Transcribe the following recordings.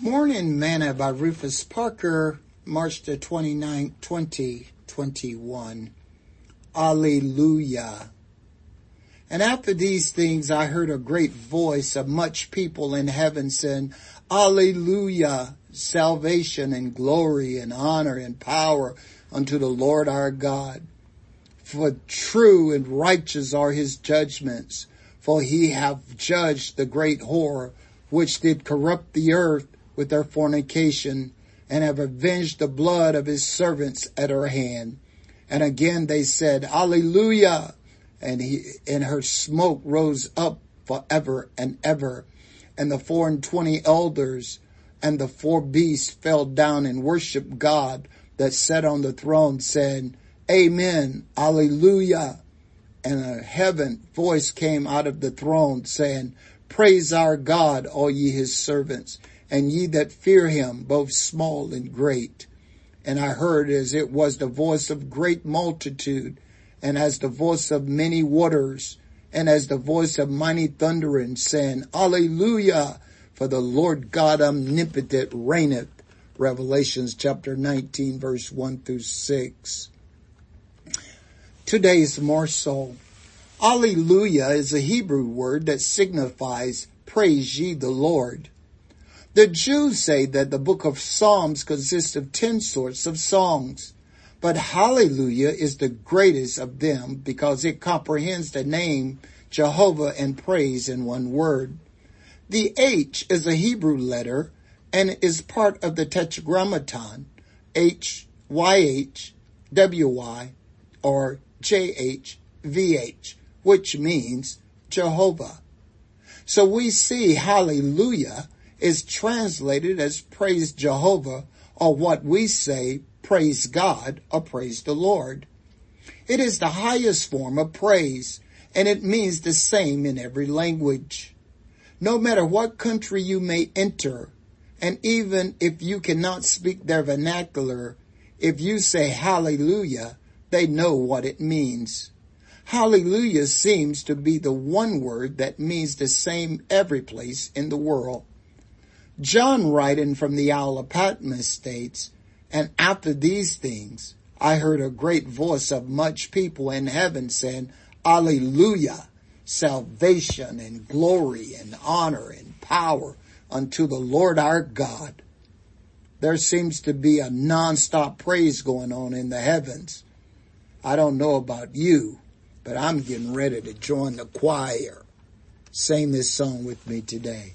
Morning Manna by Rufus Parker, March the 29th, 2021. Alleluia. And after these things I heard a great voice of much people in heaven saying, Alleluia, salvation and glory and honor and power unto the Lord our God. For true and righteous are his judgments, for he hath judged the great whore which did corrupt the earth with their fornication and have avenged the blood of his servants at her hand. And again they said, Alleluia. And he, and her smoke rose up forever and ever. And the four and twenty elders and the four beasts fell down and worshiped God that sat on the throne saying, Amen, Alleluia. And a heaven voice came out of the throne saying, Praise our God, all ye his servants and ye that fear him, both small and great. And I heard as it was the voice of great multitude, and as the voice of many waters, and as the voice of mighty thundering, saying, Alleluia, for the Lord God omnipotent reigneth. Revelations chapter 19 verse 1 through 6. Today's morsel. Alleluia is a Hebrew word that signifies praise ye the Lord. The Jews say that the book of Psalms consists of 10 sorts of songs, but Hallelujah is the greatest of them because it comprehends the name Jehovah and praise in one word. The H is a Hebrew letter and is part of the Tetragrammaton, H, YH, WY, or JH, VH, which means Jehovah. So we see hallelujah is translated as praise Jehovah or what we say praise God or praise the Lord. It is the highest form of praise and it means the same in every language. No matter what country you may enter, and even if you cannot speak their vernacular, if you say hallelujah, they know what it means. Hallelujah seems to be the one word that means the same every place in the world. John writing from the Isle of Patmos states, and after these things, I heard a great voice of much people in heaven saying, Alleluia, salvation and glory and honor and power unto the Lord our God. There seems to be a nonstop praise going on in the heavens. I don't know about you, but I'm getting ready to join the choir. Sing this song with me today.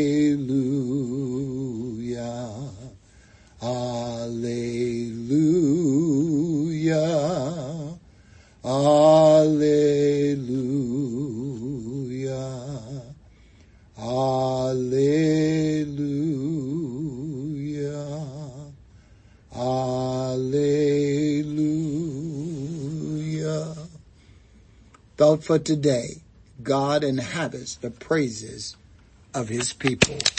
Thought for today, God inhabits the praises of his people.